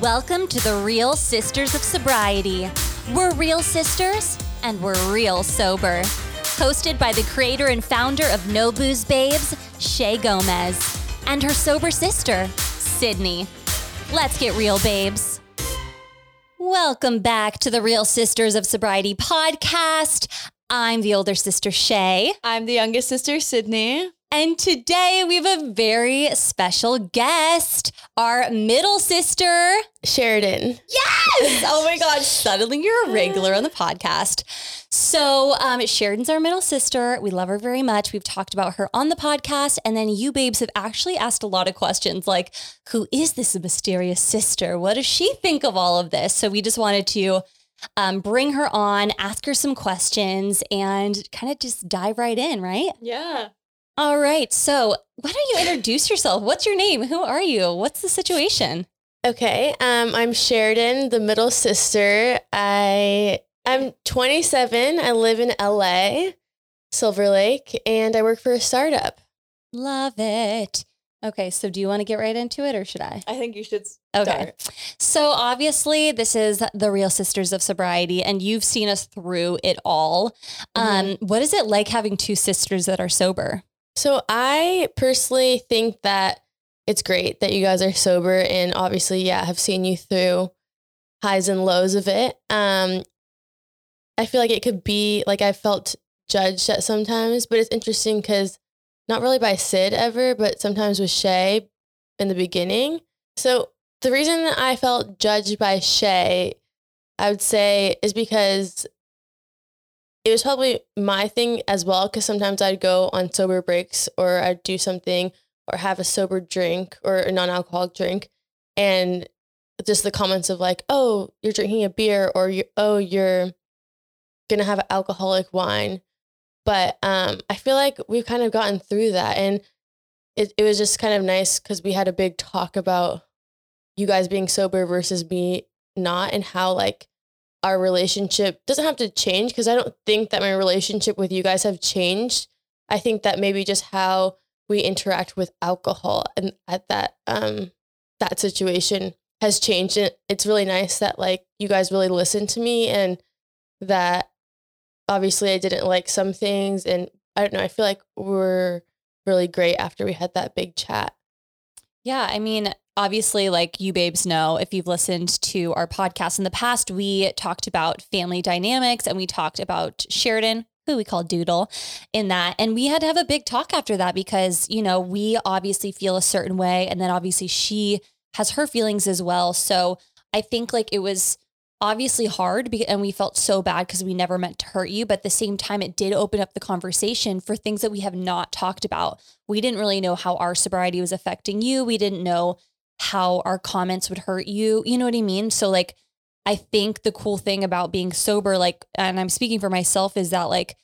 Welcome to the Real Sisters of Sobriety. We're real sisters and we're real sober. Hosted by the creator and founder of No Booze Babes, Shay Gomez, and her sober sister, Sydney. Let's get real, babes. Welcome back to the Real Sisters of Sobriety podcast. I'm the older sister, Shay. I'm the youngest sister, Sydney. And today we have a very special guest, our middle sister, Sheridan. Yes! Oh my God. Suddenly you're a regular on the podcast. So, um, Sheridan's our middle sister. We love her very much. We've talked about her on the podcast. And then you babes have actually asked a lot of questions like, who is this mysterious sister? What does she think of all of this? So, we just wanted to um, bring her on, ask her some questions, and kind of just dive right in, right? Yeah. All right. So, why don't you introduce yourself? What's your name? Who are you? What's the situation? Okay, um, I'm Sheridan, the middle sister. I I'm 27. I live in LA, Silver Lake, and I work for a startup. Love it. Okay, so do you want to get right into it or should I? I think you should Start. Okay. So obviously this is the Real Sisters of Sobriety and you've seen us through it all. Um what is it like having two sisters that are sober? So I personally think that it's great that you guys are sober and obviously, yeah, have seen you through highs and lows of it. Um, I feel like it could be like I felt judged at sometimes, but it's interesting because not really by Sid ever, but sometimes with Shay in the beginning. So the reason that I felt judged by Shay, I would say, is because it was probably my thing as well. Because sometimes I'd go on sober breaks or I'd do something or have a sober drink or a non alcoholic drink. And just the comments of like, oh, you're drinking a beer or you, oh, you're going to have alcoholic wine. But um, I feel like we've kind of gotten through that. And it, it was just kind of nice because we had a big talk about you guys being sober versus me not and how like our relationship doesn't have to change because I don't think that my relationship with you guys have changed. I think that maybe just how we interact with alcohol and at that um that situation has changed and it's really nice that like you guys really listened to me and that obviously I didn't like some things and I don't know, I feel like we're really great after we had that big chat. Yeah, I mean, obviously, like you babes know, if you've listened to our podcast in the past, we talked about family dynamics and we talked about Sheridan, who we call Doodle, in that. And we had to have a big talk after that because, you know, we obviously feel a certain way. And then obviously she has her feelings as well. So I think like it was obviously hard be- and we felt so bad because we never meant to hurt you but at the same time it did open up the conversation for things that we have not talked about. We didn't really know how our sobriety was affecting you. We didn't know how our comments would hurt you. You know what i mean? So like i think the cool thing about being sober like and i'm speaking for myself is that like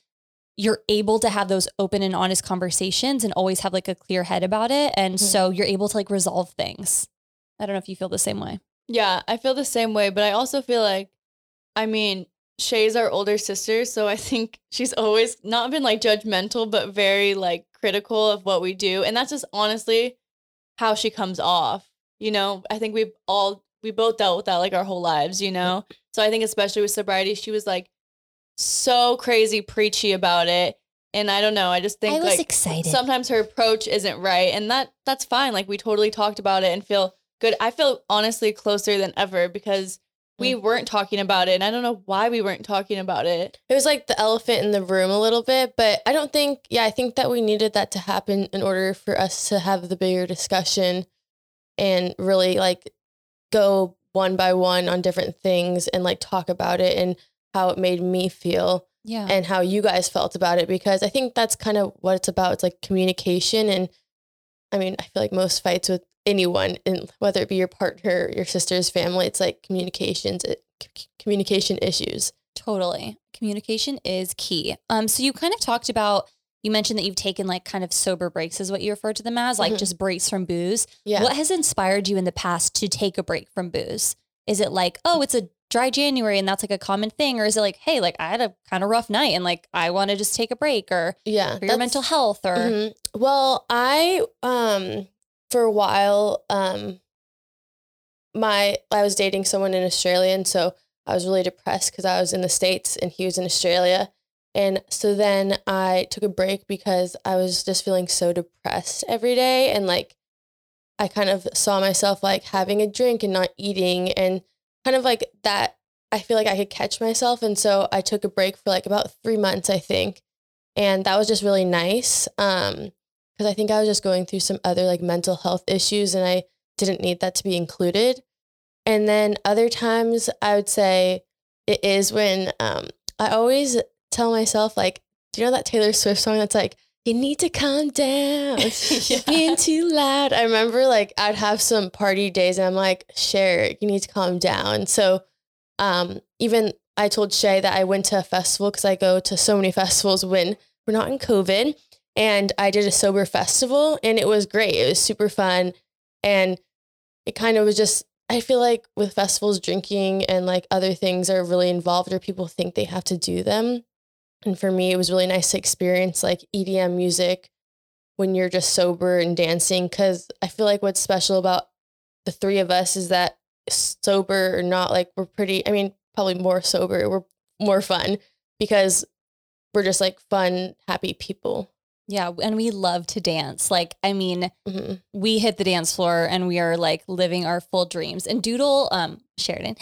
you're able to have those open and honest conversations and always have like a clear head about it. And Mhm. so you're able to like resolve things. I don't know if you feel the same way Yeah, I feel the same way, but I also feel like, I mean, Shay's our older sister, so I think she's always not been like judgmental, but very like critical of what we do. And that's just honestly how she comes off. You know, I think we've all, we both dealt with that like our whole lives, you know? So I think, especially with sobriety, she was like so crazy preachy about it. And I don't know, I just think i was like, excited sometimes her approach isn't right and that that's fine like we totally talked about it and feel good i feel honestly closer than ever because we mm. weren't talking about it and i don't know why we weren't talking about it It was like the elephant in the room a little bit, but I don't think, yeah, I think that we needed that to happen in order for us to have the bigger discussion and really like go one by one on different things and like talk about it and how it made me feel yeah and how you guys felt about it because I think that's kind of what it's about. It's like communication and I mean, I feel like most fights with anyone and whether it be your partner, your sister's family, it's like communications, it, c- communication issues. Totally. Communication is key. Um, so you kind of talked about you mentioned that you've taken like kind of sober breaks is what you refer to them as, like Mhm. just breaks from booze. Yeah. What has inspired you in the past to take a break from booze? Is it like, oh, it's a dry January and that's like a common thing? Or is it like, hey, like I had a kind of rough night and like I want to just take a break or Yeah. for your mental health or Mhm. Well, I um for a while um my I was dating someone in Australia, and so I was really depressed because I was in the states and he was in Australia, and so then I took a break because I was just feeling so depressed every day, and like I kind of saw myself like having a drink and not eating, and kind of like that. I feel like I could catch myself, and so I took a break for like about three months, I think, and that was just really nice. Um, because I think I was just going through some other like mental health issues, and I didn't need that to be included. And then other times I would say it is when um, I always tell myself, like, do you know that Taylor Swift song that's like, you need to calm down, you're being too loud. I remember like I'd have some party days and I'm like, Cher, you need to calm down. So um, even I told Shay that I went to a festival because I go to so many festivals when we're not in COVID. And I did a sober festival and it was great. It was super fun. And it kind of was just I feel like with festivals, drinking and like other things are really involved, or people think they have to do them. And for me, it was really nice to experience like EDM music when you're just sober and dancing. Cause I feel like what's special about the three of us is that sober or not, like we're pretty, I mean, probably more sober, we're more fun because we're just like fun, happy people. Yeah, and we love to dance. Like, I mean, hmm we hit the dance floor and we are like living our full dreams. And Doodle, um, Sheridan,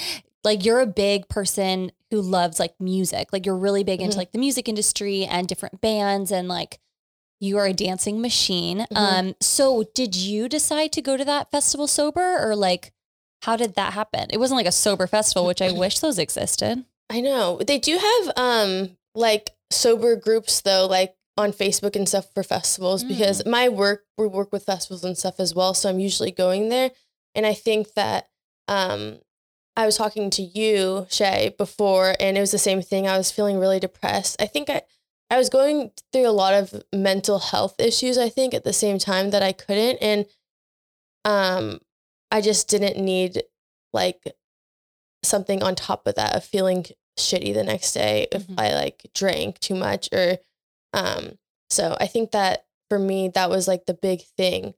like you're a big person who loves like music. Like you're really big into Mhm. like the music industry and different bands and like you are a dancing machine. Mhm. Um, so did you decide to go to that festival sober or like how did that happen? It wasn't like a sober festival, which I wish those existed. I know. They do have um like sober groups though, like on Facebook and stuff for festivals because my work we work with festivals and stuff as well. So I'm usually going there. And I think that um I was talking to you, Shay, before, and it was the same thing. I was feeling really depressed. I think I I was going through a lot of mental health issues, I think, at the same time that I couldn't. And um I just didn't need like something on top of that of feeling shitty the next day if Mhm. I like drank too much or um so I think that for me that was like the big thing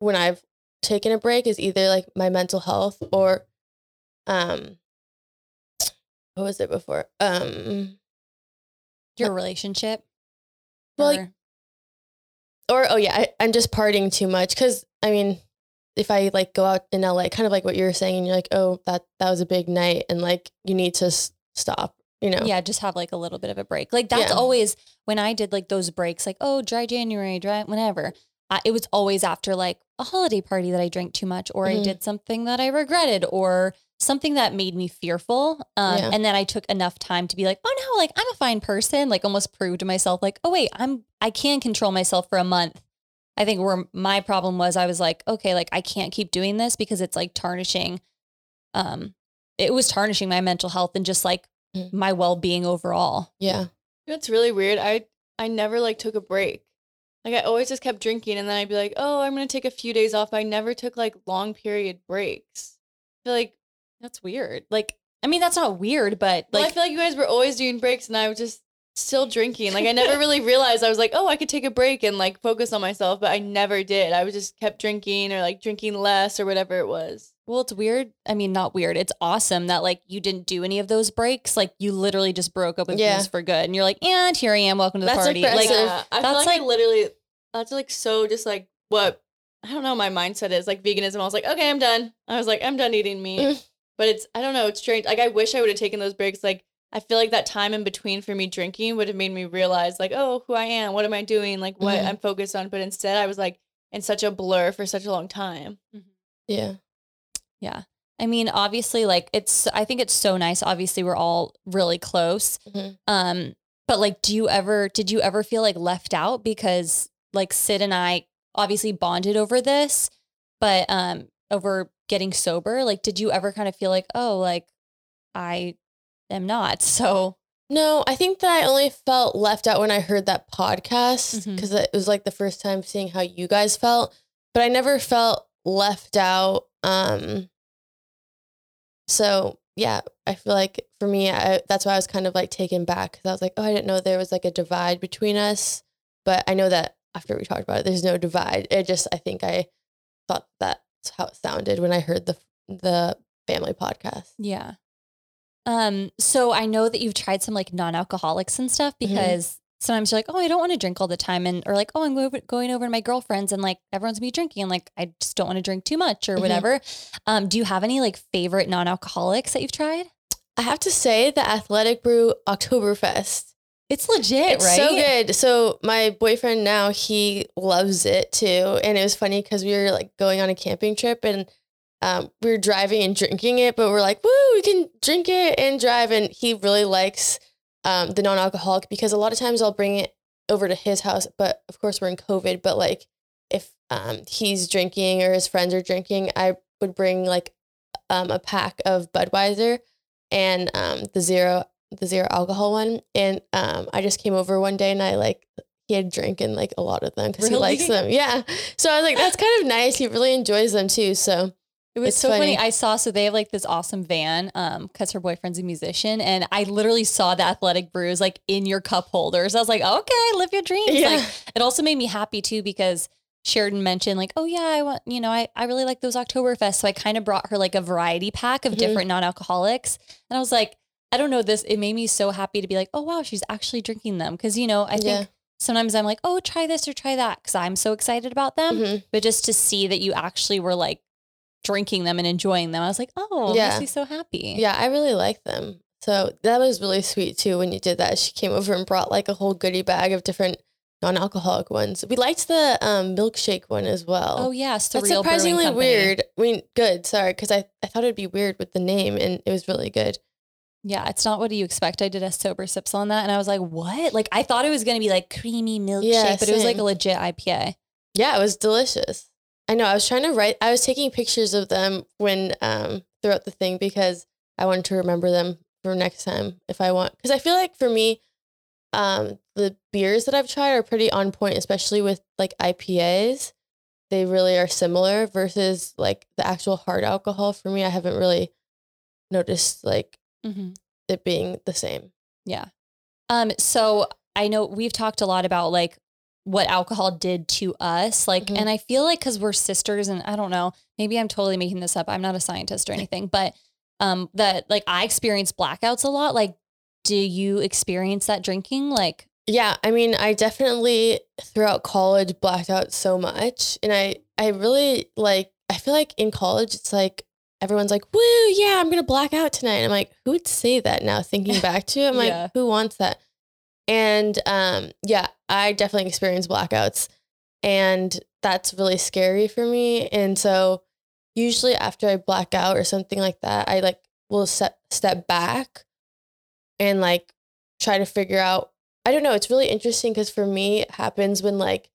when I've taken a break is either like my mental health or um what was it before? Um Your relationship. Well, like, Or- or oh yeah, I, I'm just partying too much because I mean, if I like go out in LA, kind of like what you were saying, and you're like, oh, that that was a big night, and like you need to s- stop, you know? Yeah, just have like a little bit of a break. Like that's Yeah. always when I did like those breaks, like oh, dry January, dry whenever. Uh, it was always after like a holiday party that I drank too much, or I Mhm. did something that I regretted, or something that made me fearful. Um, Yeah. And then I took enough time to be like, oh no, like I'm a fine person. Like almost prove to myself, like oh wait, I'm I can control myself for a month. I think where my problem was, I was like, okay, like I can't keep doing this because it's like tarnishing. Um, it was tarnishing my mental health and just like Mhm. my well being overall. yeah, That's really weird. I I never like took a break. Like I always just kept drinking, and then I'd be like, "Oh, I'm gonna take a few days off." I never took like long period breaks. I feel like, That's weird. Like, I mean, that's not weird, but well, like, I feel like you guys were always doing breaks, and I was just still drinking. Like I never really realized I was like, "Oh, I could take a break and like focus on myself," but I never did. I was just kept drinking or like drinking less or whatever it was. Well, it's weird. I mean, not weird. It's awesome that like you didn't do any of those breaks. Like, you literally just broke up with Yeah. booze for good, and you're like, and here I am. Welcome to the That's party. impressive. Like, yeah, I feel that's like, I literally that's like so just like what I don't know. My mindset is like veganism. I was like, okay, I'm done. I was like, I'm done eating meat. Mm. But it's I don't know. It's strange. Like I wish I would have taken those breaks. Like I feel like that time in between for me drinking would have made me realize like, oh, who I am. What am I doing? Like what Mhm. I'm focused on. But instead, I was like in such a blur for such a long time. yeah, yeah. I mean, obviously, like it's. I think it's so nice. Obviously, we're all really close. Mhm. Um, but like, do you ever? Did you ever feel like left out because like Sid and I obviously bonded over this, but um, over getting sober. Like, did you ever kind of feel like, oh, like I am not? So No, I think that I only felt left out when I heard that podcast because it was like the first time seeing how you guys felt, but I never felt left out. Um, so yeah, I feel like for me, I, that's why I was kind of like taken back because I was like, oh, I didn't know there was like a divide between us, but I know that after we talked about it, there's no divide. It just, I think I thought that how it sounded when I heard the the family podcast. Yeah. Um, so I know that you've tried some like non-alcoholics and stuff Mm-hmm. because sometimes you're like, oh, I don't want to drink all the time, and or like, oh, I'm go- going over to my girlfriend's and like everyone's gonna be drinking, and like I just don't want to drink too much or Mhm. whatever. Um, do you have any like favorite non-alcoholics that you've tried? I have to say the Athletic Brew Oktoberfest. It's legit, It's right? so good. So my boyfriend now he loves it too, and it was funny because we were like going on a camping trip and um, we were driving and drinking it, but we're like, woo, we can drink it and drive, and he really likes um, the non-alcoholic because a lot of times I'll bring it over to his house, but of course we're in COVID, but like if um, he's drinking or his friends are drinking, I would bring like um, a pack of Budweiser and um, the zero the zero alcohol one. And um, I just came over one day and I like he had drinking like a lot of them because he likes them. Yeah. So I was like, that's kind of nice. He really enjoys them too. So It was It's so funny. funny. I saw so they have like this awesome van um because her boyfriend's a musician and I literally saw the athletic brews like in your cup holders. I was like, okay, live your dreams. yeah, Like it also made me happy too because Sheridan mentioned like, oh yeah, I want, you know, I, I really like those Oktoberfest. So I kind of brought her like a variety pack of Mhm. different non-alcoholics. And I was like, I don't know this. It made me so happy to be like, oh wow, she's actually drinking them. Cause you know, I think sometimes I'm like, oh, try this or try that. Cause I'm so excited about them. Mhm. But just to see that you actually were like drinking them and enjoying them, I was like, oh, yeah. Yeah. me so happy. yeah, I really like them. So that was really sweet too when you did that. She came over and brought like a whole goodie bag of different non-alcoholic ones. We liked the um, milkshake one as well. Oh yeah, Surreal That's surprisingly weird. I mean, good. Sorry, because I, I thought it'd be weird with the name, and it was really good. Yeah, it's not what do you expect. I did a sober sips on that, and I was like, "What?" Like I thought it was gonna be like creamy milkshake, Yeah, but it was like a legit IPA. Yeah, it was delicious. I know. I was trying to write. I was taking pictures of them when um throughout the thing because I wanted to remember them for next time if I want. Because I feel like for me, um, the beers that I've tried are pretty on point, especially with like IPAs. They really are similar versus like the actual hard alcohol. For me, I haven't really noticed like Mm-hmm. it being the same. Yeah. Um. So I know we've talked a lot about like what alcohol did to us, like, Mhm. and I feel like because we're sisters, and I don't know, maybe I'm totally making this up. I'm not a scientist or anything, but um, that like I experience blackouts a lot. Like, do you experience that drinking? Like, Yeah, I mean, I definitely throughout college blacked out so much, and I I really like. I feel like in college, it's like everyone's like, "Woo, yeah, I'm gonna black out tonight." I'm like, who would say that now? Thinking back to it, I'm Yeah. like, who wants that? And um, yeah, I definitely experience blackouts, and that's really scary for me. And so, usually after I black out or something like that, I like will set, step back and like try to figure out I don't know. It's really interesting because for me, it happens when like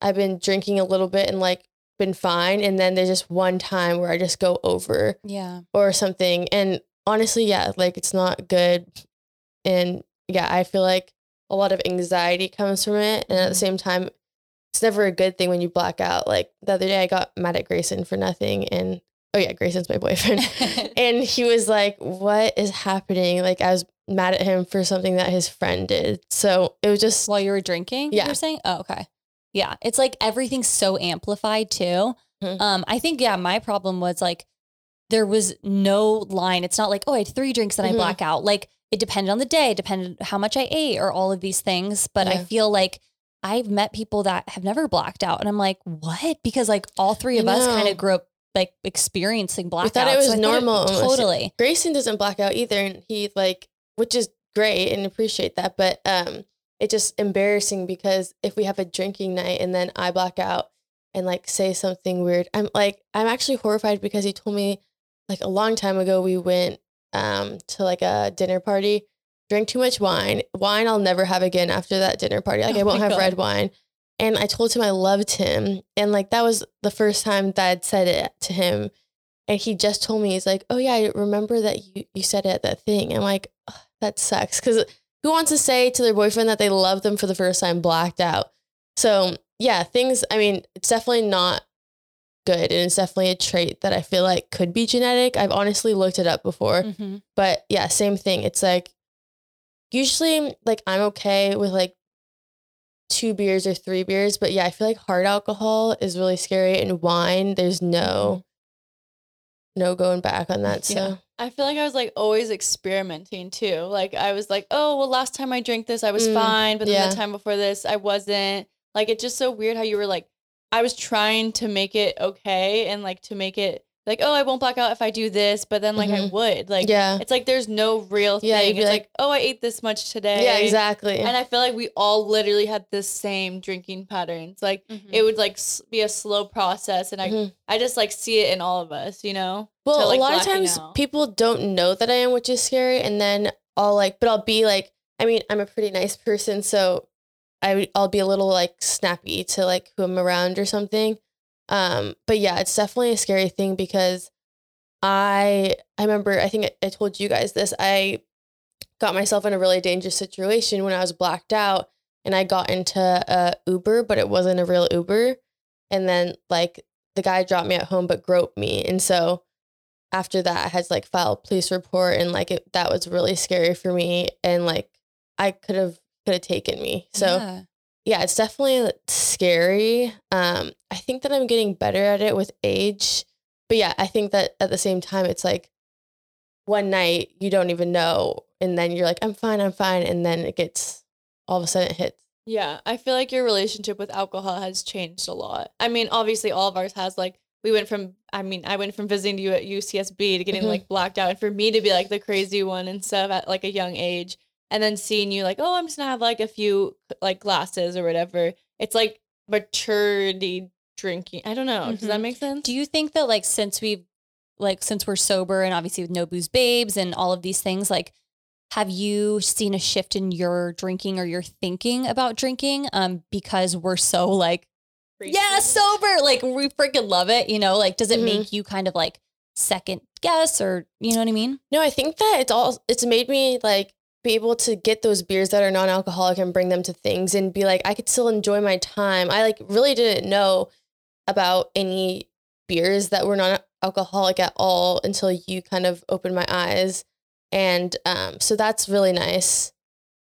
I've been drinking a little bit and like been fine. And then there's just one time where I just go over yeah, or something. And honestly, yeah, like it's not good. And yeah, I feel like a lot of anxiety comes from it. And at the same time, it's never a good thing when you black out. Like the other day, I got mad at Grayson for nothing. And oh, yeah, Grayson's my boyfriend. and he was like, What is happening? Like, I was mad at him for something that his friend did. So it was just, while you were drinking. Yeah. you're saying, oh, okay, yeah. It's like everything's so amplified too. Mhm. Um, I think yeah, my problem was like there was no line. It's not like oh, I had three drinks and Mhm. I black out. Like it depended on the day, depended how much I ate, or all of these things. But I feel like I've met people that have never blacked out, and I'm like, what? Because like all three of us kind of grew up like experiencing blackouts. I thought it was So normal almost. totally. Grayson doesn't black out either. And he, like, which is great and appreciate that. But um, it's just embarrassing because if we have a drinking night and then I black out and like say something weird, I'm like, I'm actually horrified because he told me like a long time ago we went um to like a dinner party, drank too much wine. Wine I'll never have again after that dinner party. Like Oh I won't have God. red wine. And I told him I loved him. And like that was the first time that I'd said it to him. And he just told me, he's like, Oh yeah, I remember that you, you said it at that thing. I'm like, "Ugh, that sucks. Cause who wants to say to their boyfriend that they love them for the first time blacked out? So yeah, things I mean, it's definitely not good. And it's definitely a trait that I feel like could be genetic. I've honestly looked it up before. Mhm. But yeah, same thing. It's like usually like I'm okay with like two beers or three beers. But yeah, I feel like hard alcohol is really scary and wine, there's no no going back on that. So Yeah. I feel like I was like always experimenting too. Like I was like, oh well, last time I drank this, I was Mm, fine, but then yeah. the time before this, I wasn't. Like it's just so weird how you were like, I was trying to make it okay and like to make it like, oh, I won't black out if I do this, but then like I Mhm. would. Like yeah. it's like there's no real Yeah, you'd thing. be It's like- like, oh, I ate this much today. Yeah, exactly. And I feel like we all literally had the same drinking patterns. Like Mm-hmm. it would like be a slow process, and I Mhm. I just like see it in all of us, you know. Well, to, like, a lot of times out. people don't know that I am, which is scary. And then I'll like, but I'll be like, I mean, I'm a pretty nice person, so I I'll be a little like snappy to like who I'm around or something. Um, but yeah, it's definitely a scary thing because I I remember I think I, I told you guys this. I got myself in a really dangerous situation when I was blacked out, and I got into a Uber, but it wasn't a real Uber. And then like the guy dropped me at home but groped me. And so after that I had like file a police report and like it, that was really scary for me and like I could have could have taken me. So yeah. Yeah. it's definitely scary. Um I think that I'm getting better at it with age. But yeah, I think that at the same time it's like one night you don't even know and then you're like I'm fine, I'm fine and then it gets all of a sudden it hits. Yeah, I feel like your relationship with alcohol has changed a lot. I mean, obviously, all of ours has. Like, we went from, I mean, I went from visiting you at UCSB to getting Mhm. like blacked out, and for me to be like the crazy one and stuff at like a young age, and then seeing you like, oh, I'm just gonna have like a few like glasses or whatever. It's like maturity drinking. I don't know. Does that Mhm. make sense? Do you think that like since we've like since we're sober and obviously with no booze babes and all of these things, like have you seen a shift in your drinking or your thinking about drinking? Um, because we're so like, yeah, sober. Like we freaking love it, you know, like does it Mhm. make you kind of like second guess or you know what I mean? No, I think that it's all it's made me like be able to get those beers that are non-alcoholic and bring them to things and be like I could still enjoy my time. I like really didn't know about any beers that were non-alcoholic at all until you kind of opened my eyes. And um so that's really nice.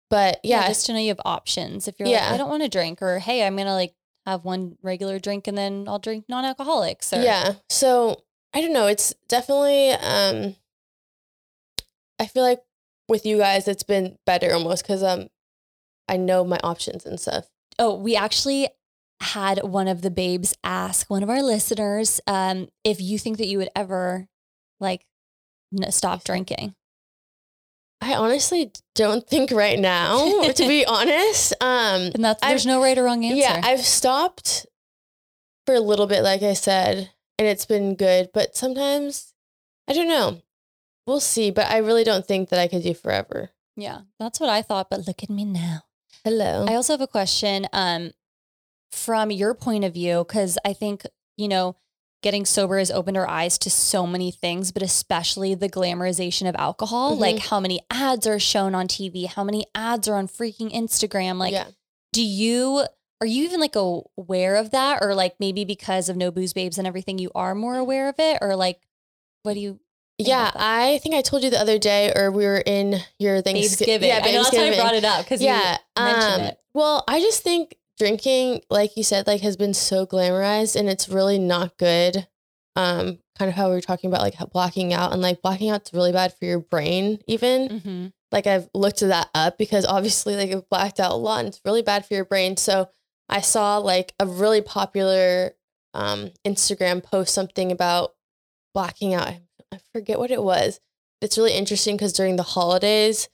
But yeah, just to know you have options. If you're Yeah. like, I don't want to drink, or hey, I'm gonna like have one regular drink and then I'll drink non-alcoholic. Or, Yeah. So I don't know. It's definitely um I feel like with you guys it's been better almost because um I know my options and stuff. Oh, we actually had one of the babes ask one of our listeners um, if you think that you would ever like n- stop drinking. I honestly don't think right now, to be honest. Um And that's there's I've- no right or wrong answer. yeah, I've stopped for a little bit, like I said, and it's been good. But sometimes I don't know. We'll see. But I really don't think that I could do forever. yeah, that's what I thought. But look at me now. Hello. I also have a question um, from your point of view, because I think, you know, getting sober has opened our eyes to so many things, but especially the glamorization of alcohol. Mhm. Like how many ads are shown on TV, how many ads are on freaking Instagram. Like, yeah. do you, are you even like aware of that? Or like maybe because of No Booze Babes and everything, you are more aware of it? Or like, what do you, Yeah. I think I told you the other day, or we were in your Thanksgiving. Thanksgiving? I know that's why I brought it up because yeah. you mentioned um, it. Well, I just think drinking, like you said, like has been so glamorized and it's really not good. Um, kind of how we were talking about like how blacking out and like blacking out's really bad for your brain, even. Mm-hmm. Like I've looked that up because obviously like I've blacked out a lot and it's really bad for your brain. So I saw like a really popular um Instagram post something about blacking out. I forget what it was. It's really interesting because during the holidays,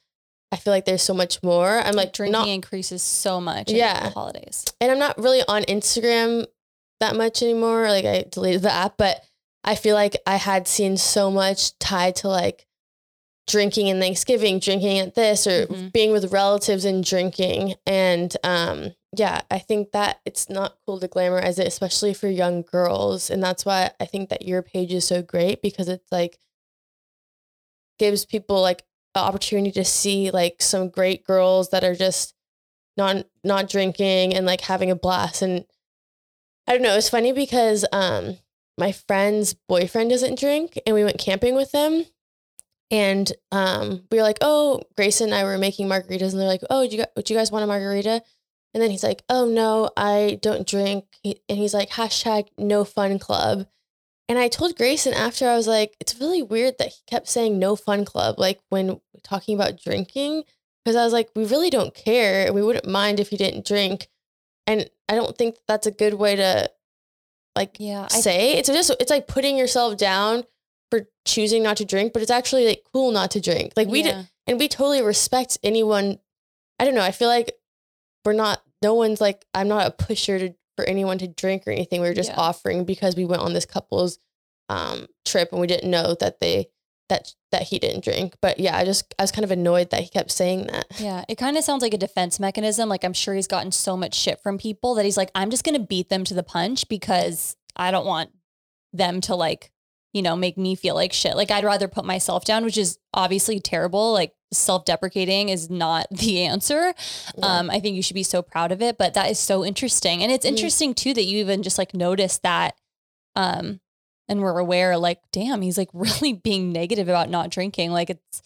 I feel like there's so much more. I'm like drinking not increases so much Yeah. the holidays. and I'm not really on Instagram that much anymore. Like I deleted the app, but I feel like I had seen so much tied to like drinking in Thanksgiving, drinking at this, or Mhm. being with relatives and drinking. And um, yeah, I think that it's not cool to glamorize it, especially for young girls. And that's why I think that your page is so great because it's like gives people like the opportunity to see like some great girls that are just not not drinking and like having a blast and I don't know, it's funny because um my friend's boyfriend doesn't drink and we went camping with them and um we were like, "Oh, Grace and I were making margaritas." And they're like, "Oh, do you, would you guys want a margarita?" And then he's like, oh no, I don't drink. He- And he's like, hashtag no fun club. And I told Grayson after, I was like, it's really weird that he kept saying no fun club, like when talking about drinking. Because I was like, we really don't care. and We wouldn't mind if you didn't drink. And I don't think that's a good way to like Yeah. I, say. It's just it's like putting yourself down for choosing not to drink, but it's actually like cool not to drink. Like we did and we totally respect anyone. I don't know. I feel like we're not. No one's like I'm not a pusher to, for anyone to drink or anything. We are just Yeah. offering because we went on this couple's um, trip and we didn't know that they that that he didn't drink. But yeah, I just I was kind of annoyed that he kept saying that. Yeah, it kind of sounds like a defense mechanism. Like I'm sure he's gotten so much shit from people that he's like, I'm just gonna beat them to the punch because I don't want them to like, you know, make me feel like shit. Like I'd rather put myself down, which is obviously terrible. Like self-deprecating is not the answer. Yeah. Um, I think you should be so proud of it. But that is so interesting. And it's Mhm. interesting too that you even just like noticed that um and we're aware, like, damn, he's like really being negative about not drinking. Like it's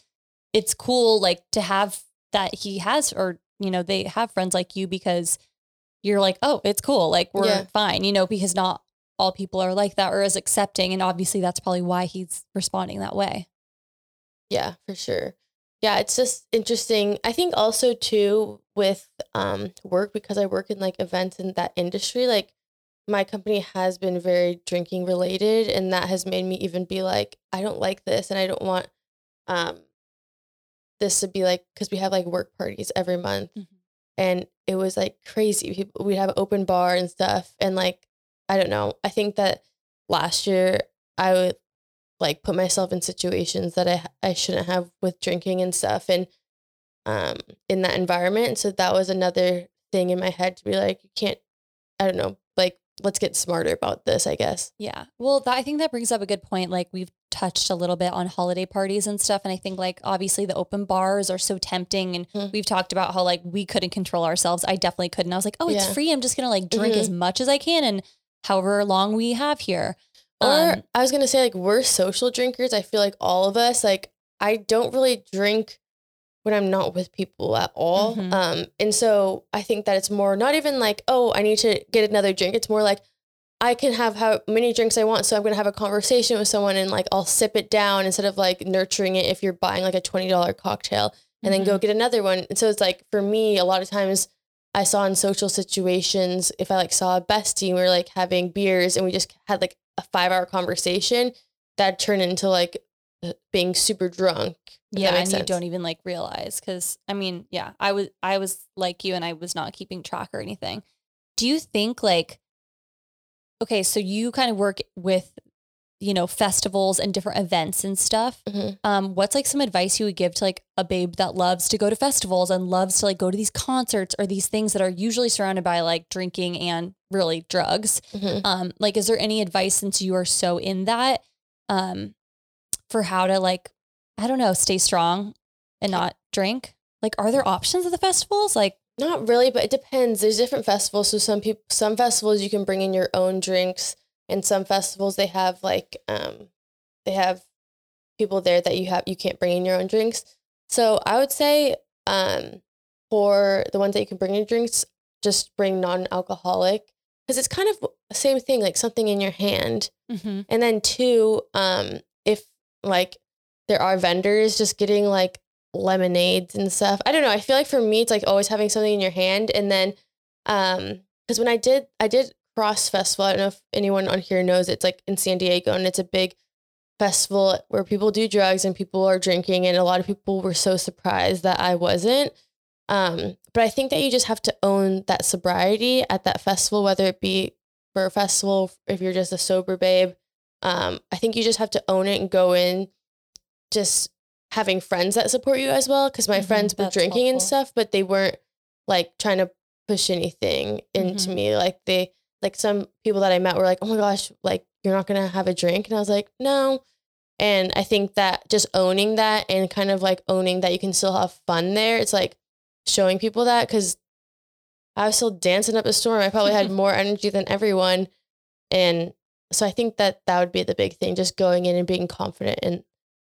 it's cool like to have that he has or you know they have friends like you because you're like oh it's cool like we're Yeah. fine you know because not all people are like that or as accepting and obviously that's probably why he's responding that way Yeah, for sure. Yeah, it's just interesting. I think also too with um work because I work in like events in that industry, like my company has been very drinking related and that has made me even be like I don't like this and I don't want um this to be like cuz we have like work parties every month. Mhm. And it was like crazy. People we'd have open bar and stuff and like I don't know. I think that last year I would like put myself in situations that I I shouldn't have with drinking and stuff and um in that environment. So that was another thing in my head to be like, you can't I don't know, like let's get smarter about this, I guess. yeah well that, i think that brings up a good point like we've touched a little bit on holiday parties and stuff and i think like obviously the open bars are so tempting and Mhm. we've talked about how like we couldn't control ourselves i definitely couldn't i was like oh it's Yeah. free i'm just gonna like drink Mhm. as much as i can and however long we have here Or Um, I was gonna say like we're social drinkers. I feel like all of us, like I don't really drink when I'm not with people at all. Mhm. Um, and so I think that it's more not even like, oh, I need to get another drink. It's more like I can have how many drinks I want. So I'm gonna have a conversation with someone and like I'll sip it down instead of like nurturing it if you're buying like a twenty dollar cocktail and then go get another one. And so it's like for me, a lot of times I saw in social situations, if I like saw a bestie and we were like having beers and we just had like a five hour conversation, that turned into like uh, being super drunk. yeah and makes you don't even like realize because i mean yeah i was i was like you and i was not keeping track or anything do you think like okay so you kind of work with you know festivals and different events and stuff Mhm. um what's like some advice you would give to like a babe that loves to go to festivals and loves to like go to these concerts or these things that are usually surrounded by like drinking and really drugs Mhm. um like is there any advice since you are so in that um for how to like i don't know stay strong and not drink like are there options at the festivals like Not really, but it depends. There's different festivals. So some people, some festivals you can bring in your own drinks, and some festivals they have like um, they have people there that you have you can't bring in your own drinks. So I would say um, for the ones that you can bring in drinks, just bring non-alcoholic because it's kind of the same thing, like something in your hand. mm-hmm. And then two, um, if like there are vendors just getting like lemonades and stuff. I don't know. I feel like for me, it's like always having something in your hand. And then, um, because when I did, I did CRSSD Festival. I don't know if anyone on here knows. It's like in San Diego, and it's a big festival where people do drugs and people are drinking, and a lot of people were so surprised that I wasn't. Um, but I think that you just have to own that sobriety at that festival, whether it be for a festival, if you're just a sober babe. Um, I think you just have to own it and go in just having friends that support you as well. Cause my Mhm, friends were drinking and stuff, but they weren't like trying to push anything into Mhm. me. Like they, like some people that I met were like, oh my gosh, like you're not going to have a drink. And I was like, no. And I think that just owning that and kind of like owning that you can still have fun there, it's like showing people that because I was still dancing up a storm. I probably had more energy than everyone. And so I think that that would be the big thing, just going in and being confident in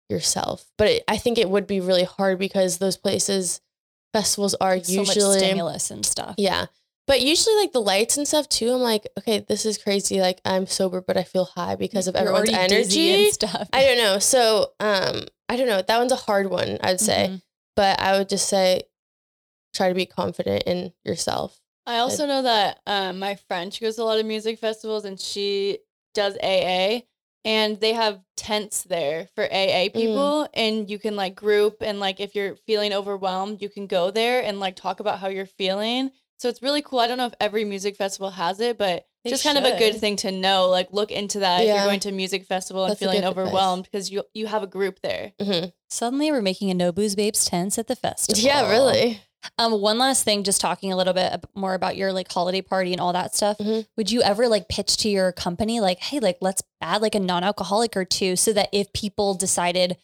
yourself. But it, I think it would be really hard because those places, festivals are so much usually, stimulus and stuff yeah. But usually, like the lights and stuff too, I'm like, okay, this is crazy. Like I'm sober, but I feel high because of You're everyone's energy. and stuff. I don't know. So, um, I don't know. That one's a hard one, I'd say. Mhm. But I would just say, try to be confident in yourself. I also know that um, my friend she goes to a lot of music festivals and she does AA and they have tents there for AA people and you can like group and like if you're feeling overwhelmed you can go there and like talk about how you're feeling. So it's really cool. I don't know if every music festival has it, but They just kind of a good thing to know. Like look into that if you're going to a music festival and That's a feeling good advice. overwhelmed because you you have a group there. hmm Suddenly, we're making a No Booze Babes tents at the festival. Yeah, really. Um, one last thing, just talking a little bit more about your like holiday party and all that stuff. Mhm. Would you ever like pitch to your company like, hey, like let's add like a non-alcoholic or two, so that if people decided,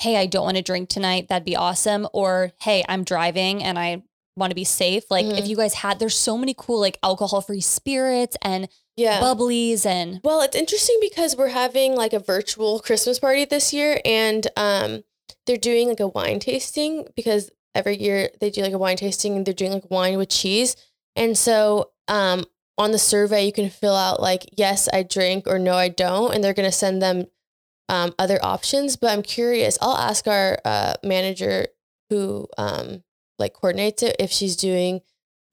hey, I don't want to drink tonight, that'd be awesome, or hey, I'm driving and I want to be safe. Like if Mhm. you guys had, there's so many cool like alcohol-free spirits and Yeah. bubblies and Well, it's interesting because we're having like a virtual Christmas party this year and um they're doing like a wine tasting because every year they do like a wine tasting and they're doing like wine with cheese. And so um on the survey you can fill out like yes, I drink or no I don't and they're going to send them um other options, but I'm curious. I'll ask our uh manager who um like coordinates it if she's doing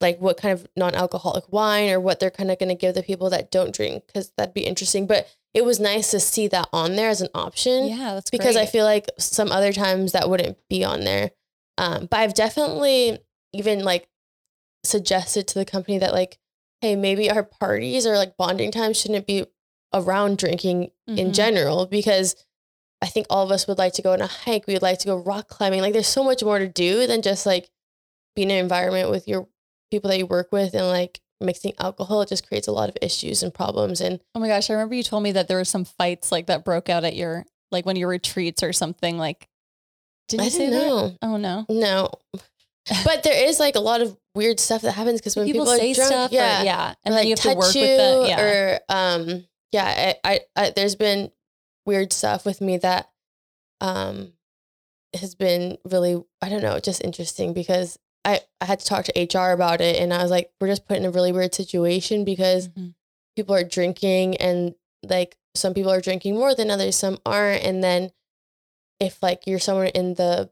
like what kind of non-alcoholic wine or what they're kind of going to give the people that don't drink because that'd be interesting but it was nice to see that on there as an option yeah, that's because i feel like some other times that wouldn't be on there um, but i've definitely even like suggested to the company that like hey maybe our parties or like bonding time shouldn't be around drinking in Mhm. general because I think all of us would like to go on a hike. We would like to go rock climbing. Like there's so much more to do than just like being in an environment with your people that you work with and like mixing alcohol. It just creates a lot of issues and problems. And Oh my gosh, I remember you told me that there were some fights like that broke out at your like one of your retreats or something. Like, did I you say didn't that? Oh no. No. but there is like a lot of weird stuff that happens because when people, people, say are drunk, stuff, yeah, or, yeah, or, and like then you have to touch work you, with the yeah. or um, yeah. I, I, I, there's been weird stuff with me that um has been really I don't know, just interesting because I I had to talk to HR about it, and I was like, we're just put in a really weird situation because Mhm. people are drinking and like some people are drinking more than others, some aren't, and then if like you're somewhere in the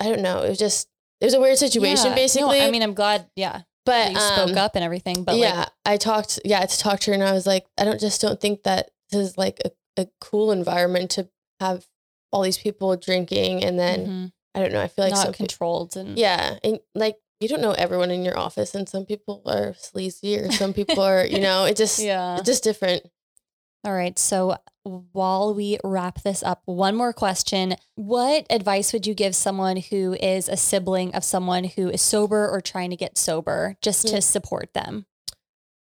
I don't know, it was just it was a weird situation Yeah. basically. No, I mean, I'm glad. Yeah, but you spoke um, up and everything. But yeah, like, I talked. Yeah, to talk to her, and I was like, I don't just don't think that this is like a, a cool environment to have all these people drinking, and then mhm, I don't know. I feel like not controlled and yeah, and like you don't know everyone in your office, and some people are sleazy, or some people are, you know, it just yeah. it's just different. All right. So while we wrap this up, one more question. What advice would you give someone who is a sibling of someone who is sober or trying to get sober just to mm. support them?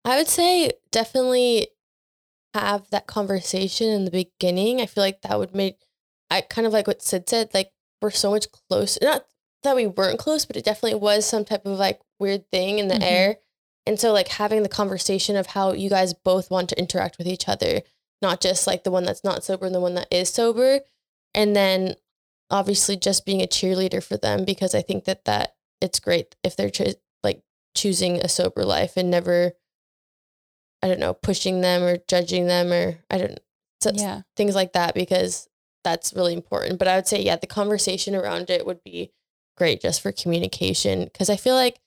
I would say definitely have that conversation in the beginning. I feel like that would make I kind of like what Sid said, like we're so much closer. Not that we weren't close, but it definitely was some type of like weird thing in the Mhm. air. And so like having the conversation of how you guys both want to interact with each other, not just like the one that's not sober and the one that is sober. And then obviously just being a cheerleader for them because I think that that it's great if they're cho- like choosing a sober life and never I don't know, pushing them or judging them or I don't Yeah. things like that because that's really important. But I would say, yeah, the conversation around it would be great just for communication because I feel like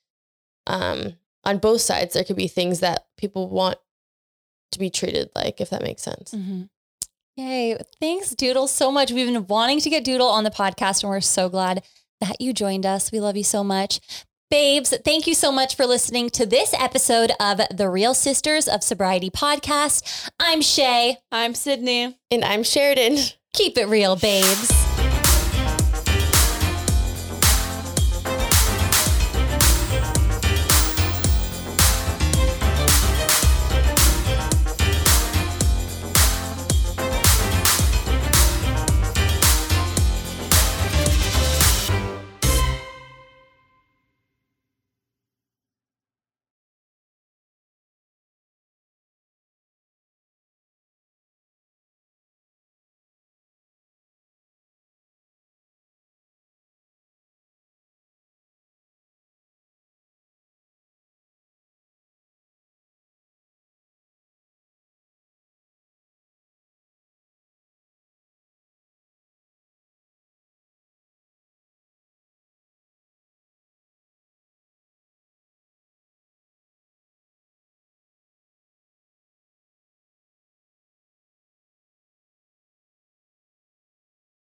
um, on both sides there could be things that people want to be treated like, if that makes sense. Mm-hmm. Yay. Thanks, Doodle, so much. We've been wanting to get Doodle on the podcast, and we're so glad that you joined us. We love you so much. Babes, thank you so much for listening to this episode of the Real Sisters of Sobriety podcast. I'm Shay. I'm Sydney. And I'm Sheridan. Keep it real, babes.